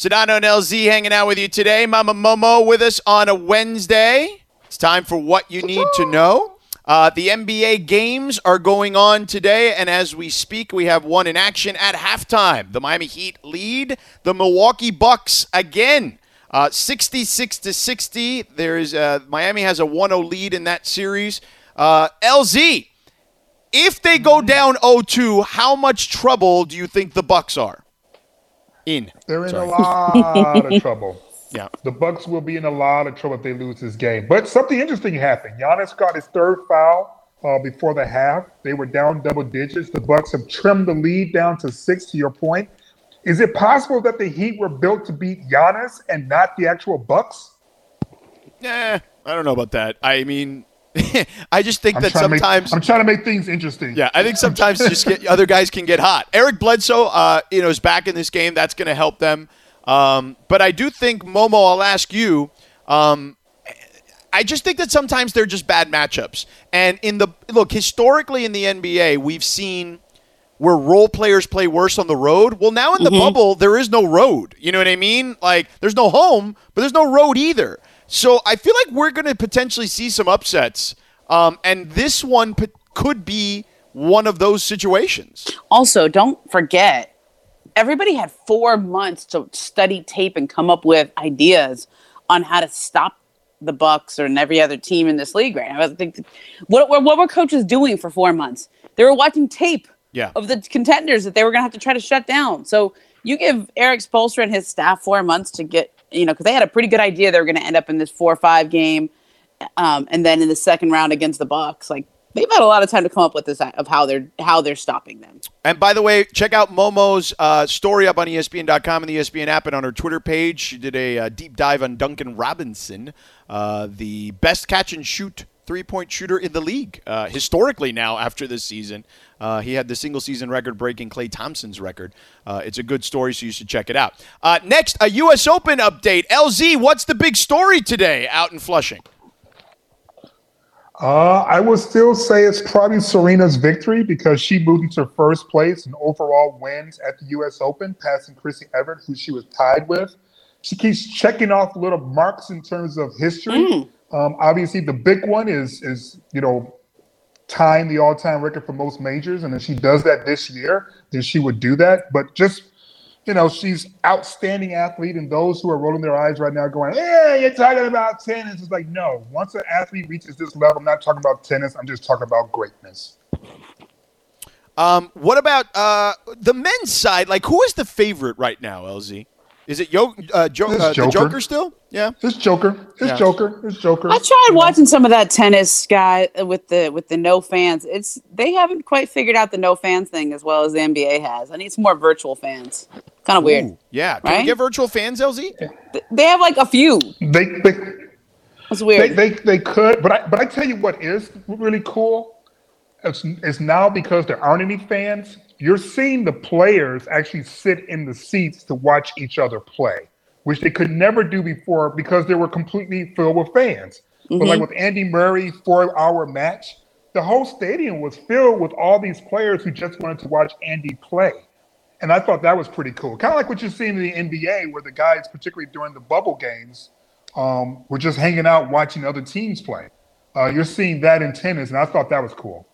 Sedano and LZ hanging out with you today. Mama Momo with us on a Wednesday. It's time for what you need to know. Uh, the NBA games are going on today, and as we speak, we have one in action at halftime. The Miami Heat lead the Milwaukee Bucks again, uh, 66 to 60. There is uh, Miami has a 1-0 lead in that series. Uh, LZ, if they go down 0-2, how much trouble do you think the Bucks are? In. They're in Sorry. a lot of trouble. Yeah. The Bucks will be in a lot of trouble if they lose this game. But something interesting happened. Giannis got his third foul uh, before the half. They were down double digits. The Bucks have trimmed the lead down to six. To your point, is it possible that the Heat were built to beat Giannis and not the actual Bucks? Yeah, I don't know about that. I mean, I just think I'm that sometimes make, I'm trying to make things interesting. Yeah, I think sometimes just get, other guys can get hot. Eric Bledsoe, uh, you know, is back in this game. That's going to help them. Um, but I do think Momo. I'll ask you. Um, I just think that sometimes they're just bad matchups. And in the look historically in the NBA, we've seen where role players play worse on the road. Well, now in the mm-hmm. bubble, there is no road. You know what I mean? Like there's no home, but there's no road either. So I feel like we're going to potentially see some upsets, um, and this one p- could be one of those situations. Also, don't forget, everybody had four months to study tape and come up with ideas on how to stop the Bucks or every other team in this league right now. I think what, what were coaches doing for four months? They were watching tape yeah. of the contenders that they were going to have to try to shut down. So you give Erik Spoelstra and his staff four months to get you know, because they had a pretty good idea they were going to end up in this four or five game, um, and then in the second round against the Bucks, like they've had a lot of time to come up with this of how they're how they're stopping them. And by the way, check out Momo's uh, story up on ESPN.com and the ESPN app and on her Twitter page. She did a uh, deep dive on Duncan Robinson, uh, the best catch and shoot three point shooter in the league uh, historically now after this season. Uh, he had the single season record breaking Klay Thompson's record. Uh, it's a good story, so you should check it out. Uh, next, a U.S. Open update. LZ, what's the big story today out in Flushing? Uh, I would still say it's probably Serena's victory because she moved into first place in overall wins at the U.S. Open, passing Chrissy Evert, who she was tied with. She keeps checking off little marks in terms of history. Mm. Um, obviously, the big one is is you know tying the all-time record for most majors, and if she does that this year, then she would do that. But just you know, she's outstanding athlete, and those who are rolling their eyes right now, going, "Hey, you're talking about tennis." It's like, no. Once an athlete reaches this level, I'm not talking about tennis. I'm just talking about greatness. Um, what about uh, the men's side? Like, who is the favorite right now, LZ? Is it Yo, uh, jo- uh, Joker. the Joker still? Yeah, it's Joker. It's yeah. Joker. It's Joker. I tried watching some of that tennis guy with the with the no fans. It's they haven't quite figured out the no fans thing as well as the NBA has. I need some more virtual fans. Kind of weird. Yeah, can right? we get virtual fans, LZ? They have like a few. They, they That's weird. They, they, they could, but I but I tell you what is really cool. It's, it's now because there aren't any fans you're seeing the players actually sit in the seats to watch each other play, which they could never do before because they were completely filled with fans. Mm-hmm. But like mm-hmm. with Andy Murray four hour match, the whole stadium was filled with all these players who just wanted to watch Andy play. And I thought that was pretty cool. Kind of like what you're seeing in the NBA, where the guys, particularly during the bubble games, um, were just hanging out watching other teams play. Uh, you're seeing that in tennis, and I thought that was cool.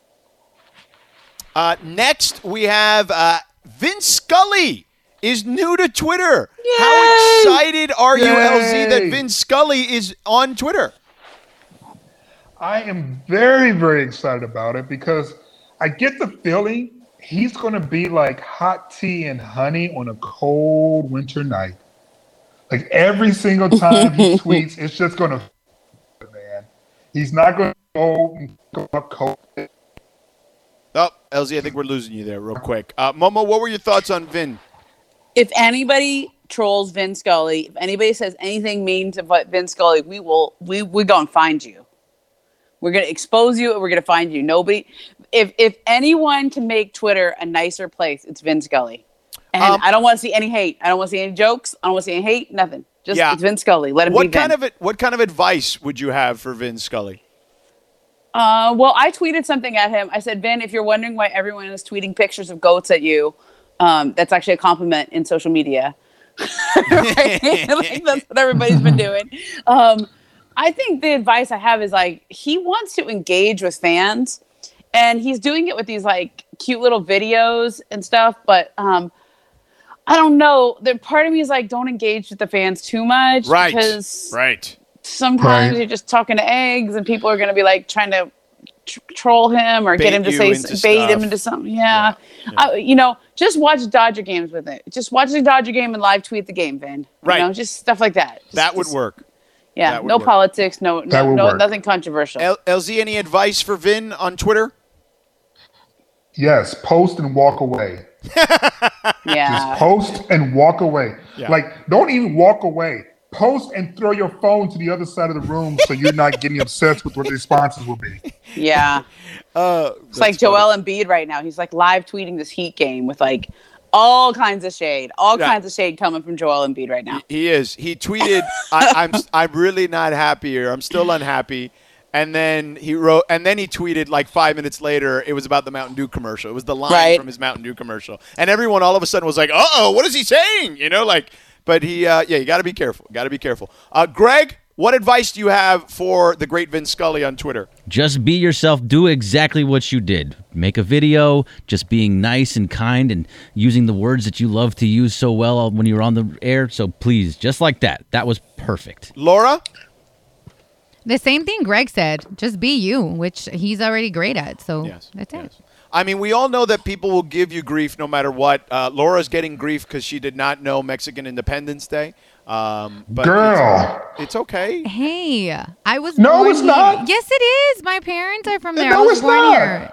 Uh, next, we have uh, Vince Scully is new to Twitter. Yay! How excited are Yay! you, LZ, that Vince Scully is on Twitter? I am very, very excited about it because I get the feeling he's going to be like hot tea and honey on a cold winter night. Like every single time he tweets, it's just going to, man. He's not going to go, go up cold. Oh, LZ, I think we're losing you there real quick. Uh, Momo, what were your thoughts on Vin? If anybody trolls Vin Scully, if anybody says anything mean to Vin Scully, we will we we gonna find you. We're gonna expose you. and We're gonna find you. Nobody. If if anyone can make Twitter a nicer place, it's Vin Scully. And um, I don't want to see any hate. I don't want to see any jokes. I don't want to see any hate. Nothing. Just yeah. it's Vin Scully. Let him what be. What kind of what kind of advice would you have for Vin Scully? Uh, well, I tweeted something at him. I said, Vin, if you're wondering why everyone is tweeting pictures of goats at you, um, that's actually a compliment in social media. like that's what everybody's been doing. Um, I think the advice I have is like he wants to engage with fans, and he's doing it with these like cute little videos and stuff. But um, I don't know. The part of me is like, don't engage with the fans too much, Right. Because Right. Sometimes Right. you're just talking to eggs, and people are going to be like trying to tr- troll him or Bait get him to say into bait him into something. Yeah, I, uh, you know, just watch Dodger games with it. Just watch the Dodger game and live tweet the game, Vin. You Right. know, just stuff like that. Just- That would just- work. Yeah, would no work. politics, no, That no, would no work. nothing controversial. L- LZ, any advice for Vin on Twitter? Yes, post and walk away. yeah, Just post and walk away. Yeah. Like, don't even walk away. Post and throw your phone to the other side of the room so you're not getting obsessed with what the responses will be. yeah. Uh, It's like Joel Embiid right now. He's like live tweeting this Heat game with like all kinds of shade, all Yeah. kinds of shade coming from Joel Embiid right now. He is. He tweeted, I, "I'm I'm really not happy here. I'm still unhappy." And then he wrote, and then he tweeted like five minutes later. It was about the Mountain Dew commercial. It was the line Right. from his Mountain Dew commercial, and everyone all of a sudden was like, "Uh oh, what is he saying?" You know, like. But he, uh, yeah, you got to be careful. Got to be careful. Uh, Greg, what advice do you have for the great Vin Scully on Twitter? Just be yourself. Do exactly what you did. Make a video, just being nice and kind and using the words that you love to use so well when you're on the air. So please, just like that. That was perfect. Laura, The same thing Greg said. Just be you, which he's already great at. So Yes. that's it. Yes. I mean, we all know that people will give you grief no matter what. Uh, Laura's getting grief because she did not know Mexican Independence Day. Um, but Girl. it's, it's okay. Hey, I was No, born it's here. not. Yes, it is. My parents are from there. No, I was it's born not. here.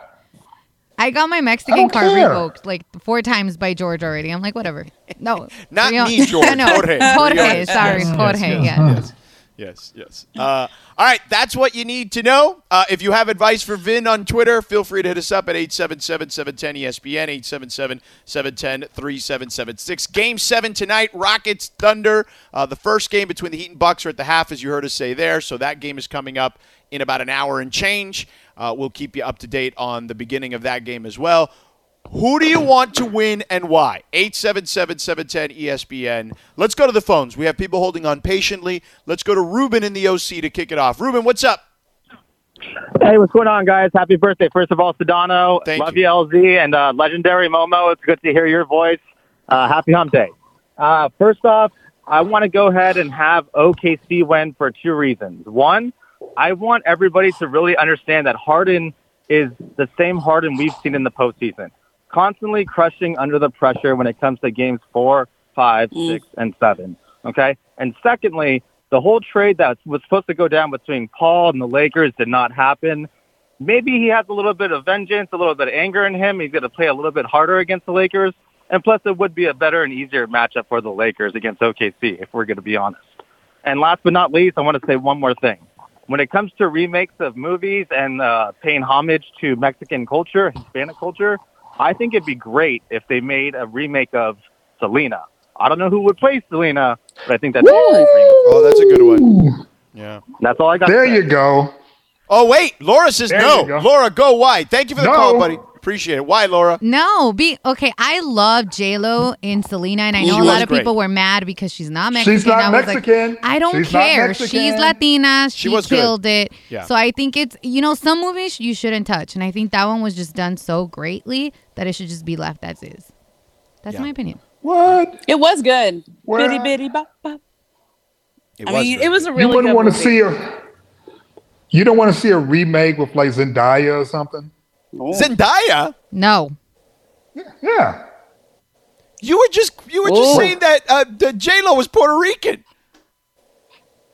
I got my Mexican don't card care. revoked like four times by George already. I'm like, whatever. No, Not Brion- me, George. no, Jorge. Jorge. Sorry, Yes, yes, Jorge. yes, yeah. yes. Yes, yes. Uh, all right, that's what you need to know. Uh, if you have advice for Vin on Twitter, feel free to hit us up at 877-710-ESPN, 877-710-3776. Game 7 tonight, Rockets, Thunder. Uh, the first game between the Heat and Bucks are at the half, as you heard us say there, so that game is coming up in about an hour and change. Uh, we'll keep you up to date on the beginning of that game as well. Who do you want to win and why? 877-710-ESPN. Let's go to the phones. We have people holding on patiently. Let's go to Ruben in the OC to kick it off. Ruben, what's up? Hey, what's going on, guys? Happy birthday, first of all, Sedano. Thank Love you. you, LZ, and uh, legendary Momo. It's good to hear your voice. Uh, happy hump day. Uh, first off, I want to go ahead and have OKC win for two reasons. One, I want everybody to really understand that Harden is the same Harden we've seen in the postseason, constantly crushing under the pressure when it comes to games four, five, six, and seven. Okay, and secondly, the whole trade that was supposed to go down between Paul and the Lakers did not happen. Maybe he has a little bit of vengeance, a little bit of anger in him. He's going to play a little bit harder against the Lakers. And plus, it would be a better and easier matchup for the Lakers against OKC, if we're going to be honest. And last but not least, I want to say one more thing. When it comes to remakes of movies and uh, paying homage to Mexican culture, Hispanic culture, I think it'd be great if they made a remake of Selena. I don't know who would play Selena, but I think that's Oh, that's a good one. Yeah. that's all I got. There to say. you go. Oh, wait. Laura says There no. go. Laura, go. Why? Thank you for the No. call, buddy. Appreciate it. Why, Laura? No, be okay. I love J Lo in Selena, and I She know a lot of great. people were mad because she's not Mexican. She's not I Mexican. Like, I don't She's care. She's Latina. She, She was good. killed it. Yeah. So I think it's you know some movies you shouldn't touch, and I think that one was just done so greatly that it should just be left as is. That's Yeah. my opinion. What? It was good. Well- bitty bitty bop bop. It I mean, good. it was a really. You really wouldn't good want to movie. see a. You don't want to see a remake with like Zendaya or something. Zendaya? No, Yeah. You were just you were just Ooh. saying that uh, the J Lo was Puerto Rican.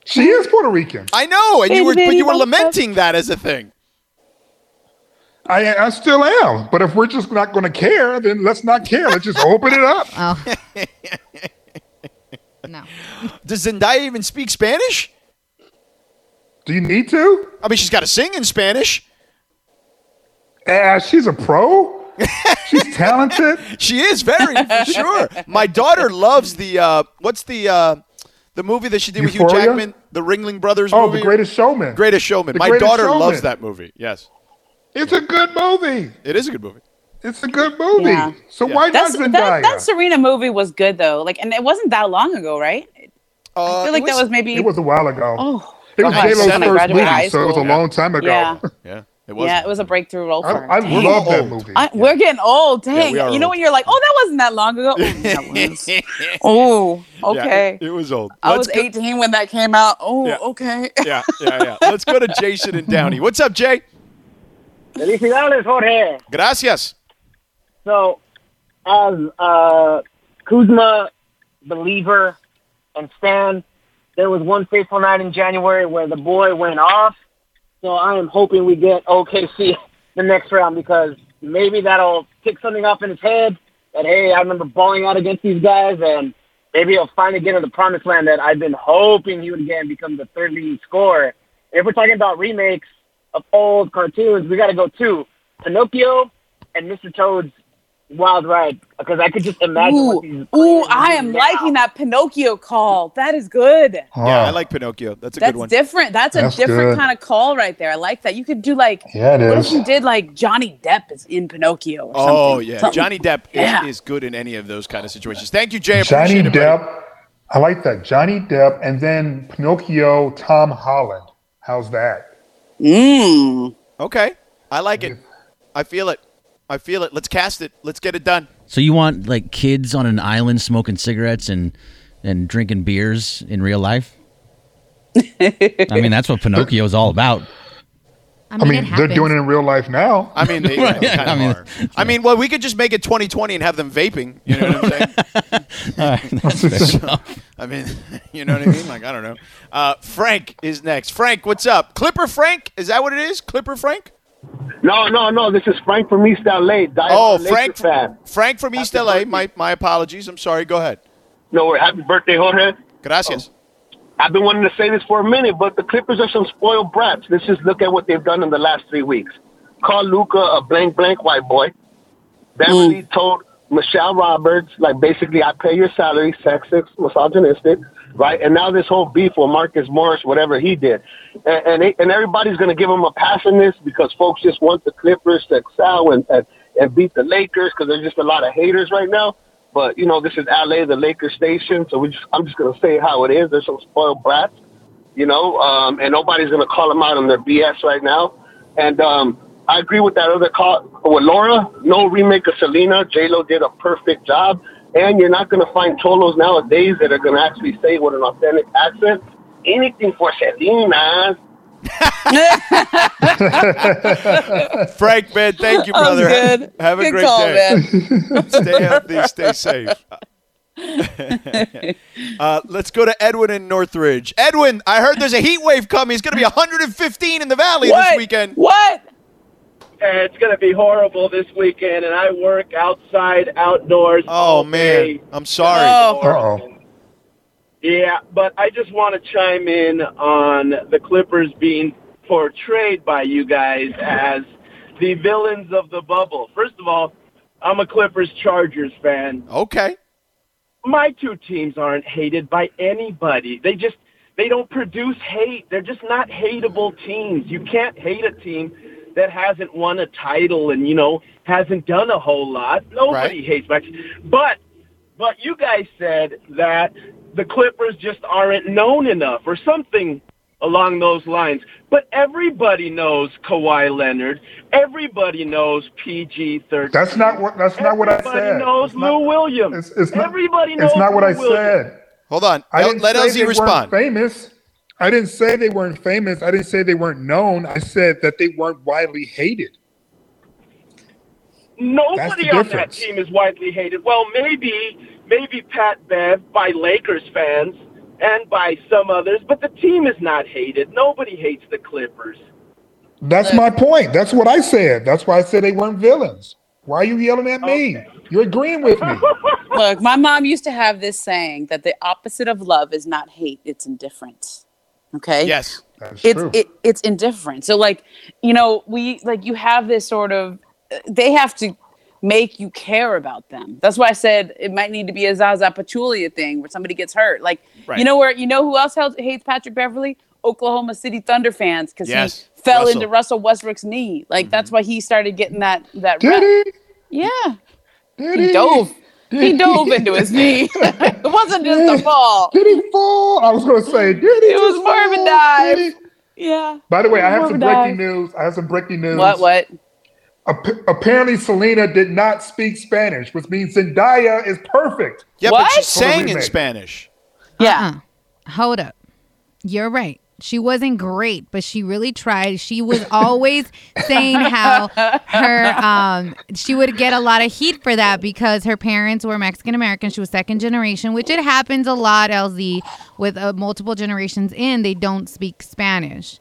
She is Puerto Rican. I know, and you were but you were bitty bop bop. lamenting that as a thing. I I still am. But if we're just not going to care, then let's not care. Let's just open it up. oh, no. Does Zendaya even speak Spanish? Do you need to? I mean, she's got to sing in Spanish. Ah, she's a pro. she's talented. She is very for sure. My daughter loves the uh, what's the uh, the movie that she did with Hugh Jackman, the Ringling Brothers Oh, movie. The Greatest Showman. Greatest Showman. The My Greatest daughter Showman. loves that movie. Yes, It's a good movie. it is a good movie. It's a good movie. Yeah. So why That's, not that, Zendaya? that Serena movie was good though. Like, and it wasn't that long ago, right? Uh, I feel like that was maybe. it was a while ago. oh, it was God, J-Lo's first movie, so it was a school. long time ago. Yeah. yeah, it was. yeah, it was a breakthrough role I, for her. I Dang. love that Old. movie. I, we're getting old. Dang. we are you know old. when you're like, oh, that wasn't that long ago. Oh, oh okay. Yeah, it, it was old. I Let's was go- 18 when that came out. Oh, Yeah. okay. Yeah, yeah, yeah. Let's go to Jason and Downey. What's up, Jay? Felicidades, Jorge. Gracias. So, as uh, Kuzma believer and Stan, there was one fateful night in January where the boy went off. So I am hoping we get OKC the next round because maybe that'll kick something up in his head that hey, I remember balling out against these guys, and maybe he'll finally get to the promised land that I've been hoping he would again become the third leading scorer. If we're talking about remakes of old cartoons, we got to go to Pinocchio and Mr. Toad's Wild Ride because I could just imagine. what these Ooh, ooh, I am now. liking that Pinocchio call. That is good. Oh, Yeah, I like Pinocchio. That's a That's good one. different. That's a That's different good. kind of call right there. I like that. You could do like, Yeah, it what is. if you did like Johnny Depp is in Pinocchio? Or Oh something? yeah, Something- Johnny Depp is, Yeah. is good in any of those kind of situations. Thank you, Jay. Johnny Appreciate it, buddy. Depp. I like that. Johnny Depp and then Pinocchio, Tom Holland. How's that? Mm. Okay, I like it. I feel it. I feel it. Let's cast it. Let's get it done. So you want like kids on an island smoking cigarettes and and drinking beers in real life? I mean, that's what Pinocchio's all about. I I mean, mean, they're doing it in real life now. I mean, they, Right, they kind I of mean, are. I mean, well, we could just make it 2020 and have them vaping. You know what I'm saying? I mean, you know what I mean? Like, I don't know. Uh, Frank is next. Frank, what's up? Clipper Frank? Is that what it is? Clipper Frank? No, no, no. This is Frank from East LA. Die Oh, Frank. fan. Frank from East LA. birthday. My my apologies. I'm sorry. Go ahead. No, we're happy birthday, Jorge. Gracias. Oh, I've been wanting to say this for a minute, but the Clippers are some spoiled brats. Let's just look at what they've done in the last three weeks. Call Luka a blank blank white boy. Beverley mm. told Michele Roberts, like basically, I pay your salary, sexist, misogynistic, right? And now this whole beef with Marcus Morris, whatever he did, and and, and everybody's going to give him a pass in this because folks just want the Clippers to excel and and, and beat the Lakers because there's just a lot of haters right now. But you know, this is LA, the Lakers station, so we just I'm just going to say how it is. There's some spoiled brats, you know, um, and nobody's going to call them out on their BS right now. And um, I agree with that other call with Laura. No remake of Selena. J Lo did a perfect job, and you're not going to find cholos nowadays that are going to actually say with an authentic accent. Anything for Selena. Frank, man, thank you, That was brother. good. Have a Good great call, day. man. Stay healthy. Stay safe. uh, let's go to Edwin in Northridge. Edwin, I heard there's a heat wave coming. It's going to be 115 in the valley this weekend. What? Uh, it's going to be horrible this weekend, and I work outside, outdoors. Oh all man, day. I'm sorry. Oh. Uh-oh. Yeah, but I just want to chime in on the Clippers being portrayed by you guys as the villains of the bubble. First of all, I'm a Clippers Chargers fan. Okay. My two teams aren't hated by anybody. They just they don't produce hate. They're just not hateable teams. You can't hate a team that hasn't won a title and you know hasn't done a whole lot. Nobody Right. hates Max. But but you guys said that the Clippers just aren't known enough or something along those lines. But everybody knows Kawhi Leonard. Everybody knows PG thirteen. That's not what. That's not what I said. Everybody knows It's not- Lou Williams. It's, it's not, Everybody knows It's not what I Williams. said. Hold on. I L- didn't let say LZ they respond. famous. I didn't say they weren't famous. I didn't say they weren't known. I said that they weren't widely hated. Nobody the on that team is widely hated. Well, maybe maybe Pat Bev by Lakers fans and by some others, but the team is not hated. Nobody hates the Clippers. That's my point. That's what I said. That's why I said they weren't villains. Why are you yelling at me? You're agreeing with me. Look, my mom used to have this saying that the opposite of love is not hate, it's indifference. Okay? Yes. It's it, it's indifferent. So like, you know, we like you have this sort of they have to make you care about them. That's why I said it might need to be a Zaza Pachulia thing where somebody gets hurt. Like, Right. you know where you know who else hates Patrick Beverley? Oklahoma City Thunder fans because Yes, he fell Russell. into Russell Westbrook's knee. Like that's mm-hmm. why he started getting that that Did rep. he? Yeah. Did He dove. He dove into his knee. it wasn't just a fall. Did he fall? I was going to say, did he? It was just more of a dive. Yeah. By the way, I have some a dive. breaking news. I have some breaking news. What? What? Ap- apparently, Selena did not speak Spanish, which means Zendaya is perfect. Yeah, but What? she sang in. Spanish. Yeah. Uh-uh. Hold up. You're right. She wasn't great, but she really tried. She was always saying how her um she would get a lot of heat for that because her parents were Mexican American. She was second generation, which it happens a lot. LZ with uh, multiple generations in, they don't speak Spanish.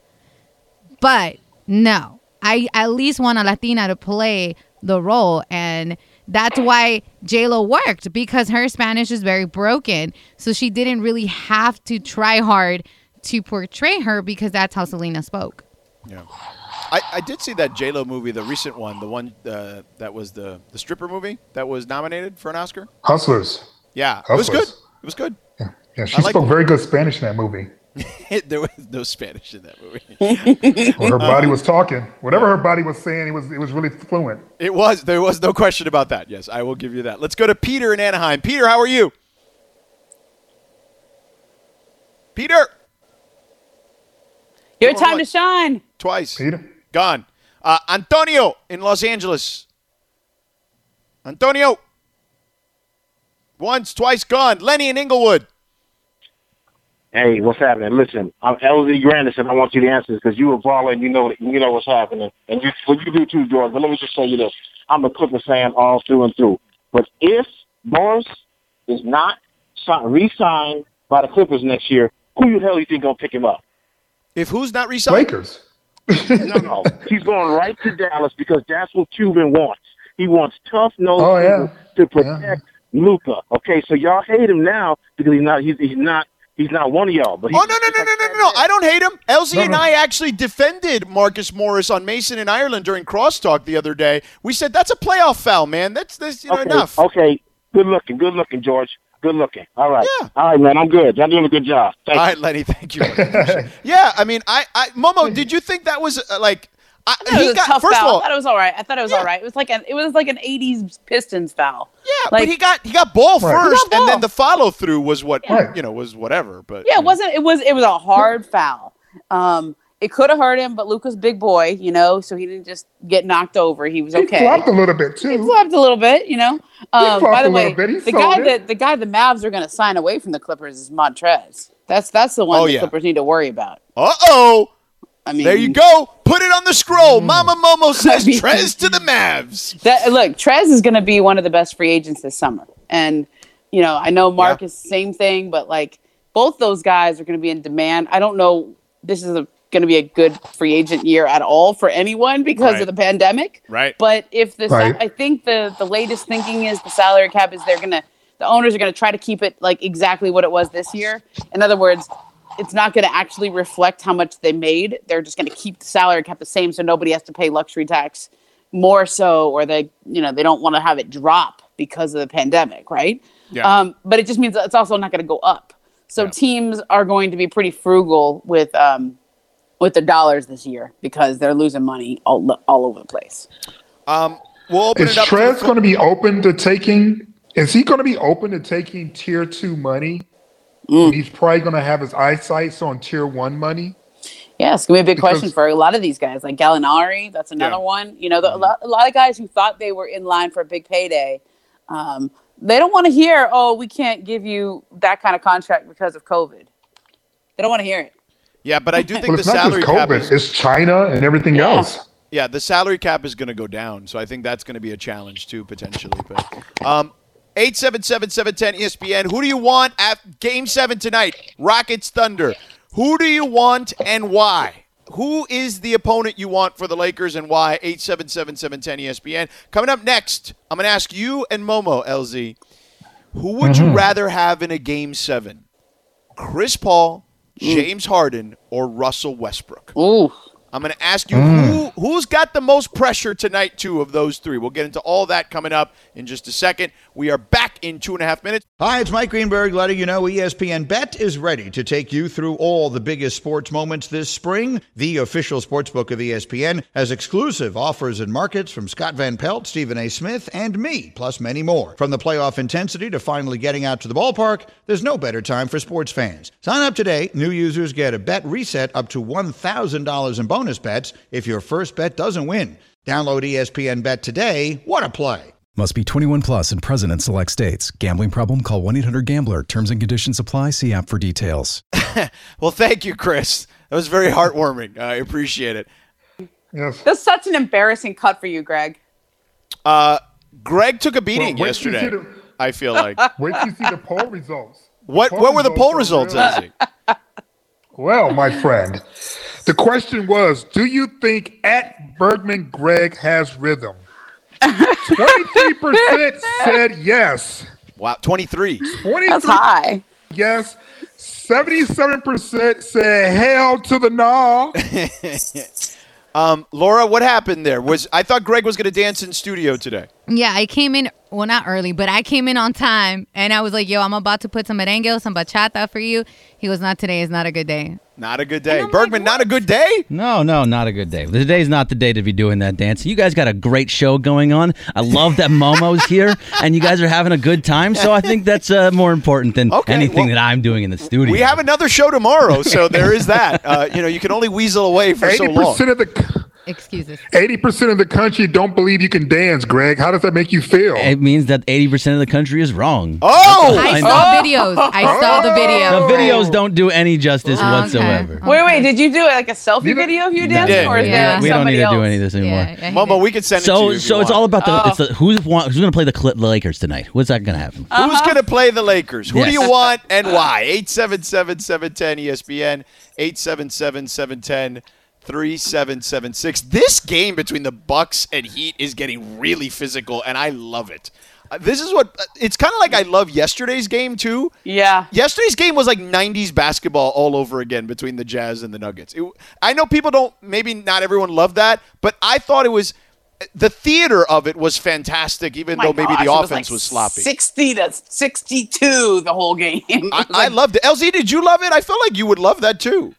But no, I at least want a Latina to play the role, and that's why J Lo worked because her Spanish is very broken. So she didn't really have to try hard to portray her because that's how Selena spoke. Yeah. I, I did see that J Lo movie, the recent one, the one uh, that was the the stripper movie that was nominated for an Oscar. Hustlers. Yeah, it was good. It was good. Yeah, she I spoke very good Spanish in that movie. there was no Spanish in that movie. Well, her body was talking. Whatever her body was saying, it was it was really fluent. It was. There was no question about that. Yes, I will give you that. Let's go to Peter in Anaheim. Peter, how are you? Peter, Your Going time to shine. twice. Peter. Gone. Uh, Antonio in Los Angeles. Antonio. Once, twice, gone. Lenny in Inglewood. Hey, what's happening? Listen, I'm LZ Grandison. I want you to answer this because you a baller and you know you know what's happening, and you well, you do too, George. But let me just tell you this: I'm a Clippers fan all through and through. But if Boris is not re-signed by the Clippers next year, who the hell do you think gonna pick him up? If who's not resigned? Lakers. No, no, he's going right to Dallas because that's what Cuban wants. He wants tough nosed Oh, yeah. to protect Luka. Okay, so y'all hate him now because he's not he's, he's not he's not one of y'all. But Oh he's no no no no no no! no. I don't hate him. LZ No, and. I actually defended Marcus Morris on Mason and Ireland during crosstalk the other day. We said that's a playoff foul, man. That's that's you know okay, enough. Okay, good looking, good looking, George. Good looking. All right. Yeah. All right, man. I'm good. Y'all doing a good job. Thank All you. right, Lenny. Thank you. yeah, I mean, I, I Momo, did you think that was uh, like? I, I thought it he was a got tough first foul. of all, I thought it was all right. I thought it was Yeah. all right. It was like an it was like an '80s Pistons foul. yeah, like- but he got he got ball Right. first, He got and then the follow through was what Right. you know was whatever. But Yeah, it wasn't. It was. It was a hard foul. Um, it could have hurt him, but Luka's big boy, you know, so he didn't just get knocked over. He was okay. He flopped a little bit too. He flopped a little bit, you know. Um, flopped by the a little way, bit. He the sold guy it. that the guy the Mavs are going to sign away from the Clippers is Montrezl. That's that's the one Oh, the yeah. Clippers need to worry about. Uh oh, I mean, there you go. Put it on the Mm. scroll. Mama Momo says I mean- Trez to the Mavs. That look, Trez is going to be one of the best free agents this summer, and you know I know Marcus same thing, but like both those guys are going to be in demand. I don't know. This is going to be a good free agent year at all for anyone because Right. of the pandemic. Right. But if the Right. I think the the latest thinking is the salary cap is they're gonna the owners are gonna try to keep it like exactly what it was this year. In other words, it's not gonna actually reflect how much they made. They're just gonna keep the salary cap the same so nobody has to pay luxury tax more so or they you know they don't want to have it drop because of the pandemic, right? Yeah. Um, but it just means that it's also not going to go up. So Yeah. teams are going to be pretty frugal with um, with their dollars this year because they're losing money all all over the place. Um, we'll open Is it up. Trez fo- going to be open to taking? Is he going to be open to taking tier two money? Mm. He's probably going to have his eyesight on tier one money. Yeah, it's gonna be a big Because- question for a lot of these guys, like Gallinari. That's another Yeah. one. You know, the, a, lot, a lot of guys who thought they were in line for a big payday, um, they don't want to hear, "Oh, we can't give you that kind of contract because of COVID." They don't want to hear it. Yeah, but I do think Well, the it's not just salary cap COVID; is it's China and everything Yeah. else. Yeah, the salary cap is going to go down, so I think that's going to be a challenge too potentially. But um, eight seven seven seven ten ESPN. Who do you want at Game Seven tonight? Rockets Thunder. Who do you want and why? Who is the opponent you want for the Lakers and why? Eight seven seven seven ten ESPN. Coming up next, I'm going to ask you and Momo LZ. Who would you rather have in a Game Seven? Chris Paul, James Harden, or Russell Westbrook? Ooh, I'm going to ask you mm. who who's got the most pressure tonight, too, of those three? We'll get into all that coming up in just a second. We are back in two and a half minutes. Hi, it's Mike Greenberg letting you know ESPN Bet is ready to take you through all the biggest sports moments this spring. The official sportsbook of E ESPN has exclusive offers and markets from Scott Van Pelt, Stephen A. Smith, and me, plus many more. From the playoff intensity to finally getting out to the ballpark, there's no better time for sports fans. Sign up today. New users get a bet reset up to $1,000 in bonus bets if your first bet doesn't win. Download ESPN Bet today. What a play! Must be 21 plus and present in select states. Gambling problem? Call 1 800 Gambler. Terms and conditions apply. See app for details. Well, thank you, Chris. That was very heartwarming. I appreciate it. Yes. That's such an embarrassing cut for you, Greg. Uh, Greg took a beating Well, wait till you yesterday. the- I feel like. Wait till you see the poll results. What poll what were the poll results results, Ezzy? Well, my friend, the question was Do you think at Bergman Greg has rhythm? 23% said yes. Wow, 23. 23 That's high. yes. 77% said hell to the nah. Um, Laura, what happened there? Was I thought Greg was going to dance in studio today? Yeah, I came in, well, not early, but I came in on time and I was like, yo, I'm about to put some merengue, some bachata for you. He goes, not today. It's not a good day. Not a good day. Bergman, not a good day? No, no, not a good day. Today's not the day to be doing that dance. You guys got a great show going on. I love that Momo's here, and you guys are having a good time. So I think that's uh, more important than Okay, anything well, that I'm doing in the studio. We have another show tomorrow, so there is that. Uh, you know, you can only weasel away for so long. 80% of the Excuses. 80% of the country don't believe you can dance, Greg. How does that make you feel? It means that 80% of the country is wrong. Oh! I saw videos. I saw the oh! video. The videos don't do any justice Okay. whatsoever. Wait, wait. Did you do like a selfie Neither- video of you No. dancing, Yeah, or is yeah, yeah. like we don't somebody need to else? do any of this anymore. Yeah, yeah, Momo, we can send it to So, you. if so you it's all about the. Oh. It's the who's who's going to play the Cl- Lakers tonight? What's that going to happen? Who's uh-huh. going to play the Lakers? Who do you want and why? 877 710 ESPN, 877 710 3776. This game between the Bucks and Heat is getting really physical, and I love it. Uh, This is what it's kind of like I love yesterday's game, too. Yeah. Yesterday's game was like 90s basketball all over again between the Jazz and the Nuggets. It, I know people don't, maybe not everyone loved that, but I thought it was, the theater of it was fantastic, even My though maybe gosh, the offense like was sloppy. Sixty to sixty-two, the whole game. I, was I loved it. LZ, did you love it? I felt like you would love that too.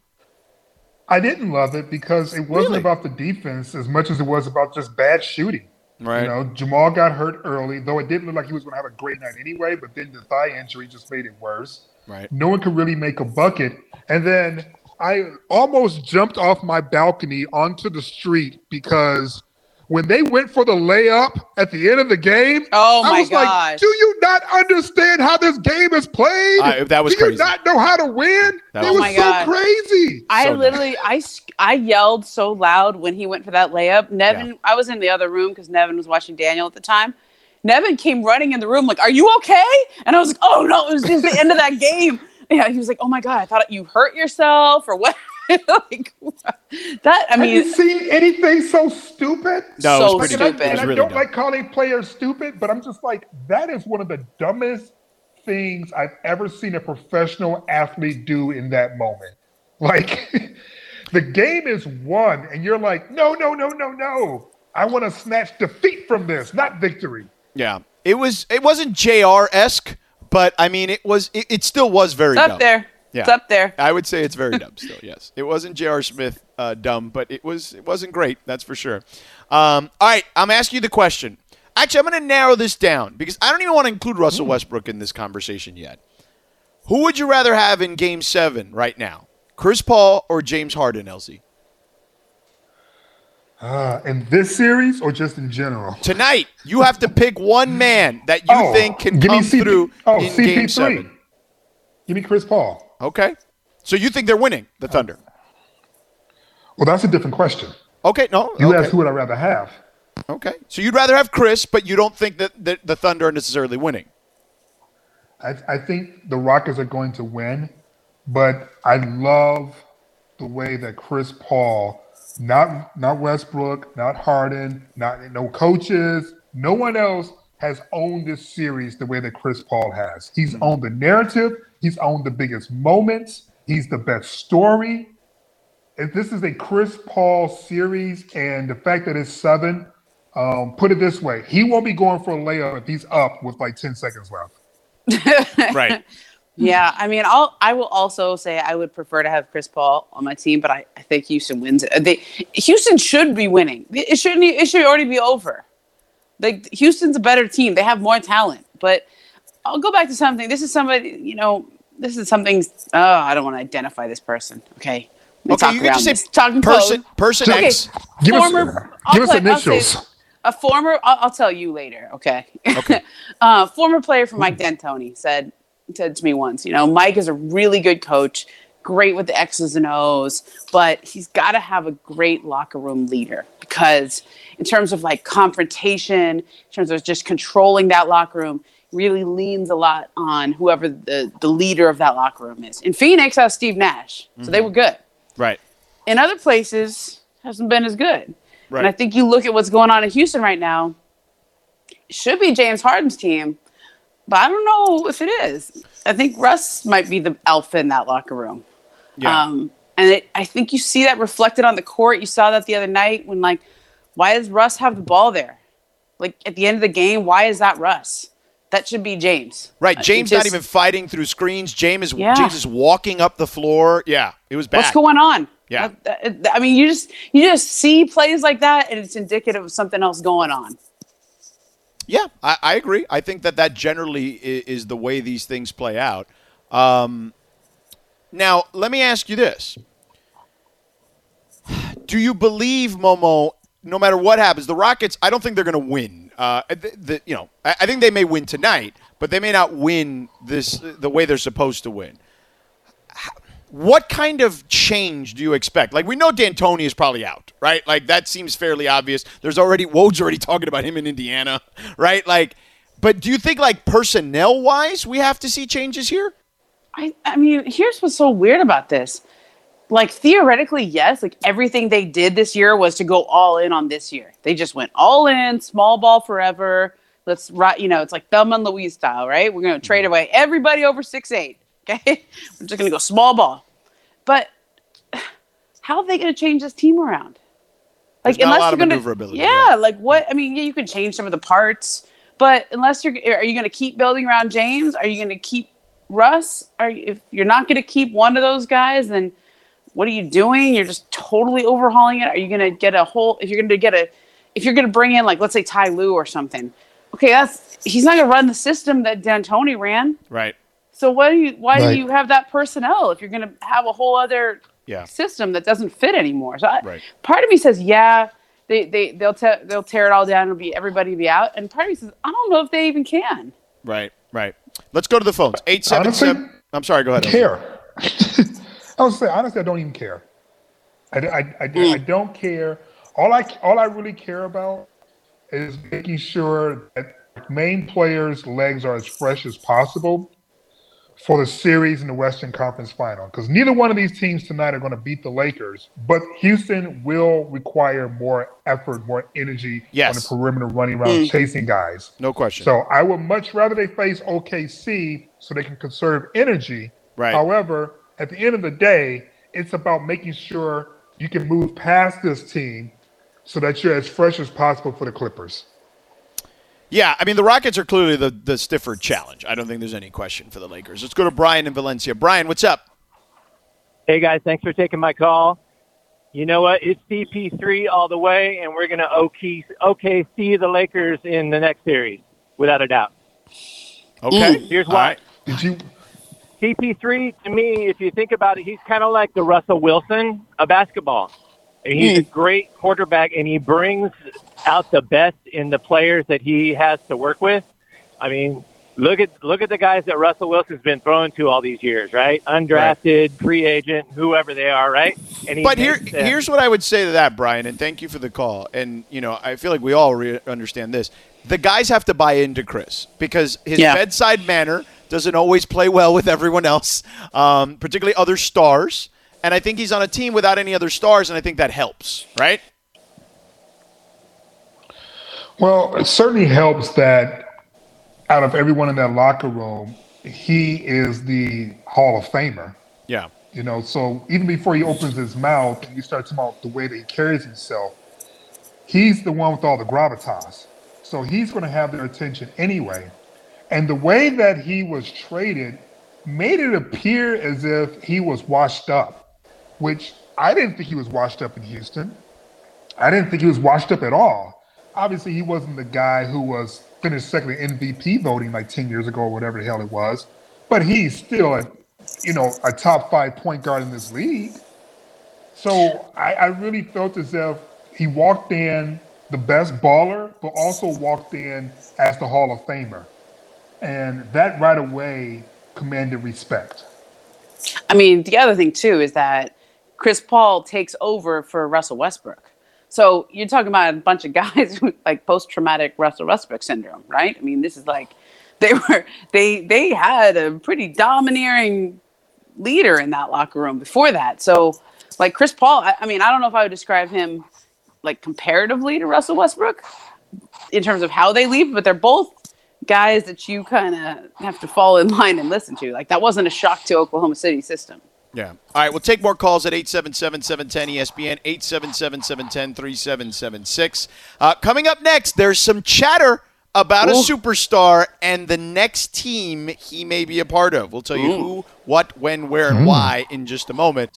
I didn't love it because it wasn't Really? about the defense as much as it was about just bad shooting. Right. You know, Jamal got hurt early, though it didn't look like he was going to have a great night anyway. But then the thigh injury just made it worse. Right. No one could really make a bucket. And then I almost jumped off my balcony onto the street because when they went for the layup at the end of the game, Oh I was gosh. like, "Do you not understand how this game is played? I- that was Do you crazy. not know how to win? That it was- was Oh so God. crazy." I So literally, I, I yelled so loud when he went for that layup. Nevin, Yeah. I was in the other room because Nevin was watching Daniel at the time. Nevin came running in the room like, "Are you okay?" And I was like, "Oh no, it was just the end of that game." Yeah, he was like, "Oh my god, I thought you hurt yourself or what?" like that. I Have you mean, seen anything so stupid? No, it was So pretty stupid. dumb. It and was I don't dumb. like calling players stupid, but I'm just like, that is one of the dumbest things I've ever seen a professional athlete do in that moment. Like, the game is won, and you're like, no, no, no, no, no. I want to snatch defeat from this, not victory. Yeah. It was. It wasn't Jr. esque, but I mean, it was. It, it still was very it's up dumb. there. Yeah. It's up there. I would say it's very dumb still. Yes, it wasn't J.R. Smith uh, dumb, but it was. It wasn't great. That's for sure. Um, all right, I'm asking you the question. Actually, I'm going to narrow this down because I don't even want to include Russell Westbrook in this conversation yet. Who would you rather have in Game Seven right now, Chris Paul or James Harden, LZ? Uh, in this series or just in general? Tonight, you have to pick one man that you Oh, think can give me come CP through oh, in Game CP3. Seven. Give me Chris Paul. Okay, so you think they're winning the Thunder? Well, that's a different question. Okay, no. You okay. asked who would I rather have. Okay. So you'd rather have Chris, but you don't think that the, the Thunder are necessarily winning. I, I think the Rockets are going to win, but I love the way that Chris Paul, not not Westbrook, not Harden, not no coaches, no one else has owned this series the way that Chris Paul has. He's Hmm. owned the narrative. He's owned the biggest moments. He's the best story. if this is a Chris Paul series, and the fact that it's seven, um, put it this way: he won't be going for a layup if he's up with like ten seconds left. right. Yeah, I mean, I'll I will also say I would prefer to have Chris Paul on my team, but I, I think Houston wins it. They Houston should be winning. It shouldn't. It should already be over. Like Houston's a better team. They have more talent. But I'll go back to something. This is somebody. You know, this is something. Oh, I don't want to identify this person. Okay. Let me Okay, talk you can just say around this. Talking person- code. person okay. X. Give us- former, give us play- I'll say initials. a former. I'll, I'll tell you later. Okay. Okay. uh, former player for Mike D'Antoni said said to me once. You know, Mike is a really good coach, great with the X's and O's, but he's got to have a great locker room leader because in terms of like confrontation, in terms of just controlling that locker room. Really leans a lot on whoever the, the leader of that locker room is. In Phoenix, has Steve Nash, so they were good Right. in other places hasn't been as good. Right. And I think you look at what's going on in Houston right now, it should be James Harden's team, but I don't know if it is. I think Russ might be the alpha in that locker room. Yeah. Um, and it, I think you see that reflected on the court. You saw that the other night when, like, why does Russ have the ball there? Like, at the end of the game, why is that Russ? That should be James. Right. Uh, James not even fighting through screens. James is Yeah. James is walking up the floor. Yeah, it was bad. What's going on? Yeah. I mean, you just you just see plays like that, and it's indicative of something else going on. Yeah, I, I agree. I think that that generally is, is the way these things play out. Um, now, let me ask you this: Do you believe Momo? No matter what happens, the Rockets. I don't think they're going to win. Uh, the, the, you know, I, I think they may win tonight, but they may not win this the way they're supposed to win. What kind of change do you expect? Like we know D'Antoni is probably out, right? Like that seems fairly obvious. There's already Woj's already talking about him in Indiana, right? Like, but do you think like personnel wise we have to see changes here? I, I mean, here's what's so weird about this. Like theoretically, yes, like everything they did this year was to go all in on this year. They just went all in, small ball forever. Let's right, you know, it's like Thelma and Louise style, right? We're gonna trade mm-hmm. away everybody over six eight. Okay, we're just gonna go small ball. But how are they gonna change this team around? Like There's not a lot you're gonna, maneuverability, yeah, like what? I mean, yeah, you can change some of the parts, but unless you're, are you gonna keep building around James? Are you gonna keep Russ? Are you, if you're not gonna keep one of those guys, then what are you doing? You're just totally overhauling it. Are you gonna get a whole? If you're gonna get a, if you're gonna bring in like let's say Ty Lue or something, okay, that's he's not gonna run the system that D'Antoni ran. Right. So why do you why Right. do you have that personnel if you're gonna have a whole other Yeah. system that doesn't fit anymore? So I, Right. part of me says yeah. They, they they'll te- they'll tear it all down. It'll be everybody be out. And part of me says I don't know if they even can. Right. Right. Let's go to the phones. Eight seven seven. I'm sorry. Go ahead. care. I was say honestly, I don't even care. I, I, I, I don't care. All I all I really care about is making sure that main players' legs are as fresh as possible for the series in the Western Conference Final. Because neither one of these teams tonight are going to beat the Lakers, but Houston will require more effort, more energy Yes. on the perimeter, running around, Mm. chasing guys. No question. So I would much rather they face OKC so they can conserve energy. Right. However, at the end of the day, it's about making sure you can move past this team so that you're as fresh as possible for the Clippers. Yeah, I mean the Rockets are clearly the the stiffer challenge. I don't think there's any question for the Lakers. Let's go to Brian in Valencia. Brian, what's up? Hey guys, thanks for taking my call. You know what? It's CP3 all the way, and we're gonna OK OKC the Lakers in the next series, without a doubt. Okay. Here's why. right. Did you? CP3 to me, if you think about it, he's kind of like the Russell Wilson of basketball. And he's a hmm. great quarterback, and he brings out the best in the players that he has to work with. I mean, look at look at the guys that Russell Wilson's been throwing to all these years, right? Undrafted, free agent, whoever they are, right? And he But here, here's what I would say to that, Brian, and thank you for the call. And you know, I feel like we all re- understand this. The guys have to buy into Chris because his Yeah. bedside manner doesn't always play well with everyone else, um, particularly other stars. And I think he's on a team without any other stars, and I think that helps, right? Well, it certainly helps that out of everyone in that locker room, he is the Hall of Famer. Yeah. You know, so even before he opens his mouth and you start talking about the way that he carries himself, he's the one with all the gravitas. So he's going to have their attention anyway. And the way that he was traded made it appear as if he was washed up, which I didn't think he was washed up in Houston. I didn't think he was washed up at all. Obviously, he wasn't the guy who was finished second in MVP voting like 10 years ago or whatever the hell it was, but he's still a, you know, a top five point guard in this league. So I, I really felt as if he walked in the best baller, but also walked in as the Hall of Famer. And that right away commanded respect. I mean, the other thing too is that Chris Paul takes over for Russell Westbrook. So you're talking about a bunch of guys with like post-traumatic Russell Westbrook syndrome, right? I mean, this is like they were they they had a pretty domineering leader in that locker room before that. So like Chris Paul, I, I mean, I don't know if I would describe him like comparatively to Russell Westbrook in terms of how they leave, but they're both guys that you kind of have to fall in line and listen to. Like that wasn't a shock to Oklahoma City system. Yeah. All right, we'll take more calls at 877-710-ESPN, 877-710-3776. Uh, coming up next, there's some chatter about a superstar and the next team he may be a part of. We'll tell you who, what, when, where, and why in just a moment.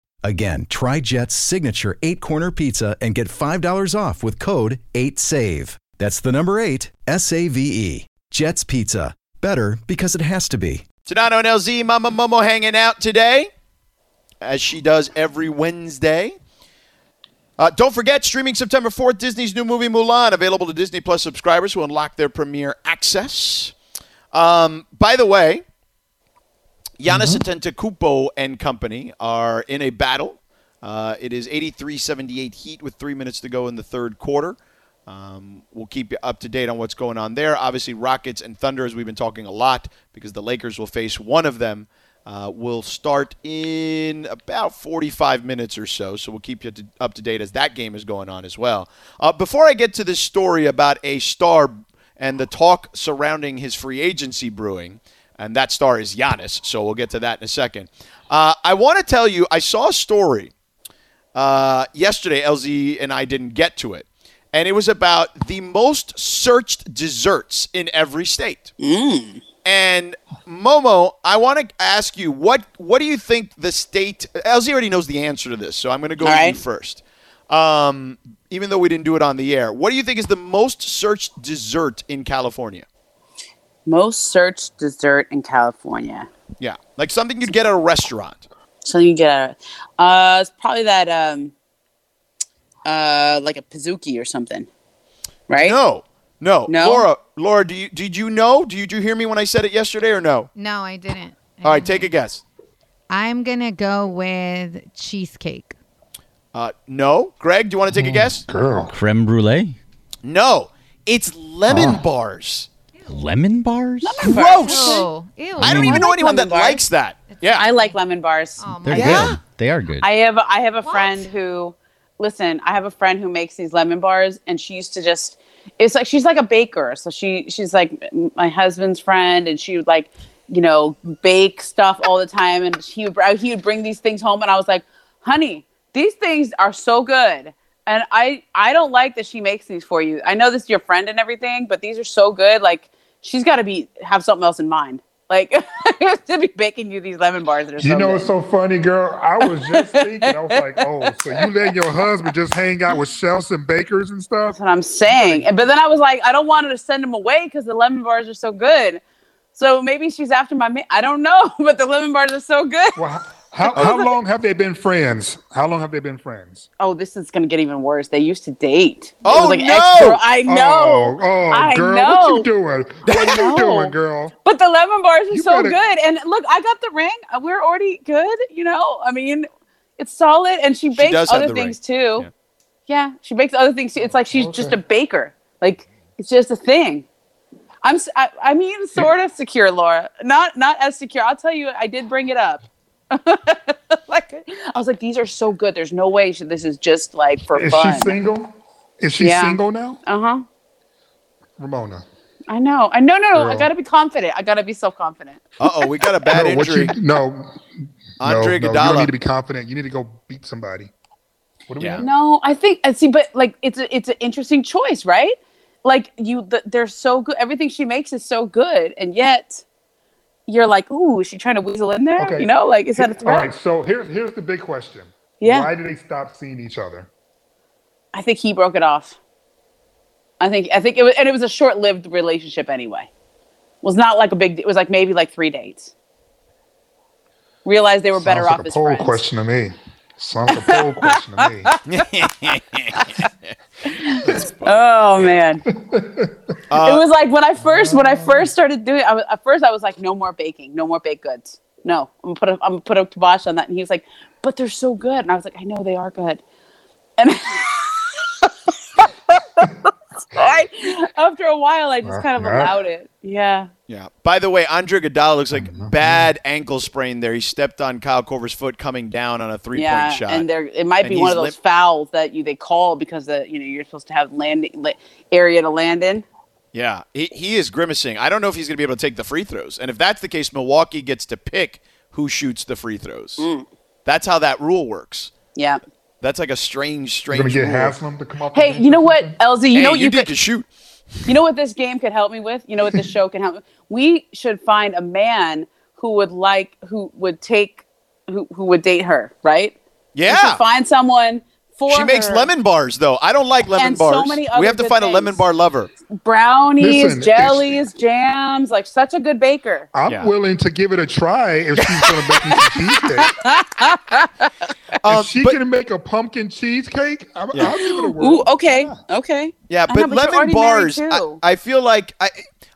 Again, try Jet's signature eight corner pizza and get $5 off with code 8SAVE. That's the number eight, S A V E. Jet's Pizza. Better because it has to be. Sedano and LZ, Mama Momo hanging out today, as she does every Wednesday. Uh, don't forget, streaming September 4th, Disney's new movie Mulan, available to Disney Plus subscribers who unlock their premiere access. Um, by the way, Giannis Antetokounmpo and company are in a battle. Uh, it is 83-78 Heat with three minutes to go in the third quarter. Um, we'll keep you up to date on what's going on there. Obviously, Rockets and Thunder, as we've been talking a lot, because the Lakers will face one of them. Uh, will start in about 45 minutes or so, so we'll keep you to, up to date as that game is going on as well. Uh, before I get to this story about a star and the talk surrounding his free agency brewing, and that star is Giannis, so we'll get to that in a second. Uh, I want to tell you, I saw a story uh, yesterday. LZ and I didn't get to it, and it was about the most searched desserts in every state. And Momo, I want to ask you what what do you think the state? LZ already knows the answer to this, so I'm going to go All with you first. Um, even though we didn't do it on the air, what do you think is the most searched dessert in California? Most searched dessert in California. Yeah, like something you'd get at a restaurant. Something you get at a, uh, it's probably that um, uh, like a Pizookie or something, right? No, no, No? Laura, Laura, do you did you know? Did you hear me when I said it yesterday or no? No, I didn't. All right, take a guess. I'm gonna go with cheesecake. Uh, no, Greg, do you want to take a guess? Girl. Creme brulee? No, it's lemon bars. Lemon bars? Gross. Oh, ew. I don't I even know like anyone that bars. likes that. Yeah, I like lemon bars. Oh, They're Yeah. good. They are good. I have I have a friend who listen, I have a friend who makes these lemon bars and she used to just it's like she's like a baker. So she she's like my husband's friend and she would like, you know, bake stuff all the time and he would he would bring these things home and I was like, "Honey, these things are so good." And I I don't like that she makes these for you. I know this is your friend and everything, but these are so good like she's got to be have something else in mind. Like to be baking you these lemon bars that are You so know good. what's so funny, girl? I was just thinking, I was like, oh, so you let your husband just hang out with chefs and bakers and stuff? That's what I'm saying. And- But then I was like, I don't want her to send him away because the lemon bars are so good. So maybe she's after my man. I don't know, but the lemon bars are so good. Well, how, how long have they been friends? How long have they been friends? Oh, this is gonna get even worse. They used to date. It Oh, was like no! I know. Oh, oh I girl, know. what you doing? What you doing, girl? But the lemon bars are You so better- good. And look, I got the ring. Uh, We're already good. You know, I mean, it's solid. And she bakes does have other things ring. too. Yeah. Yeah, she bakes other things. It's like she's just a baker. Like it's just a thing. I'm. I mean, sort of secure, Laura. Not not as secure. I'll tell you. I did bring it up. like I was like, these are so good. There's no way she, this is just like for Is fun. Is she single? Is she Yeah. single now? Uh huh. Ramona. I know. I no no no. I gotta be confident. I gotta be self confident. Uh oh, we got a bad no, injury. you, no. Andre no, no, you don't need to be confident. You need to go beat somebody. What do we have? No, I think I see, but like it's a, it's an interesting choice, right? Like you, the, they're so good. Everything she makes is so good, and yet you're like, ooh, is she trying to weasel in there? Okay. You know, like is that a All threat? right, so here's here's the big question. Yeah. Why did they stop seeing each other? I think he broke it off. I think I think it was, and it was a short-lived relationship anyway. It was not like a big. It was like maybe like three dates. Realized they were better Sounds off like a as poll friends. question to me. Sounds like a poll question to me. Oh man, Uh, it was like when I first when I first started doing. I was, at first, I was like, no more baking, no more baked goods. No, I'm gonna put a, I'm gonna put a kibosh on that. And he was like, but they're so good, and I was like, I know they are good. And I, after a while, I just kind of allowed it. Yeah. Yeah. By the way, Andre Iguodala looks like bad ankle sprain there. He stepped on Kyle Korver's foot coming down on a three yeah, point shot. and there it might And be one of those limp- fouls that you they call because the you know you're supposed to have landing area to land in. Yeah, he, he is grimacing. I don't know if he's going to be able to take the free throws. And if that's the case, Milwaukee gets to pick who shoots the free throws. Mm. That's how that rule works. Yeah. That's like a strange, You're strange gonna get rule. Haslem to come up. Hey, you know what, LZ? You Hey, know what you you need could to shoot. You know what this game could help me with? You know what this show can help me? We should find a man who would like who would take who who would date her, right? We Yeah. should find someone for She makes her. lemon bars, though. I don't like lemon And so bars. many we have to good find a lemon bar lover. brownies, Listen, jellies, jams, like such a good baker. I'm Yeah. willing to give it a try if she's gonna make me some cheesecake. Um, if she can make a pumpkin cheesecake, I'm, Yeah. I'll give it a whirl. Ooh, okay, okay. Yeah, but know, but lemon bars. I. I feel like I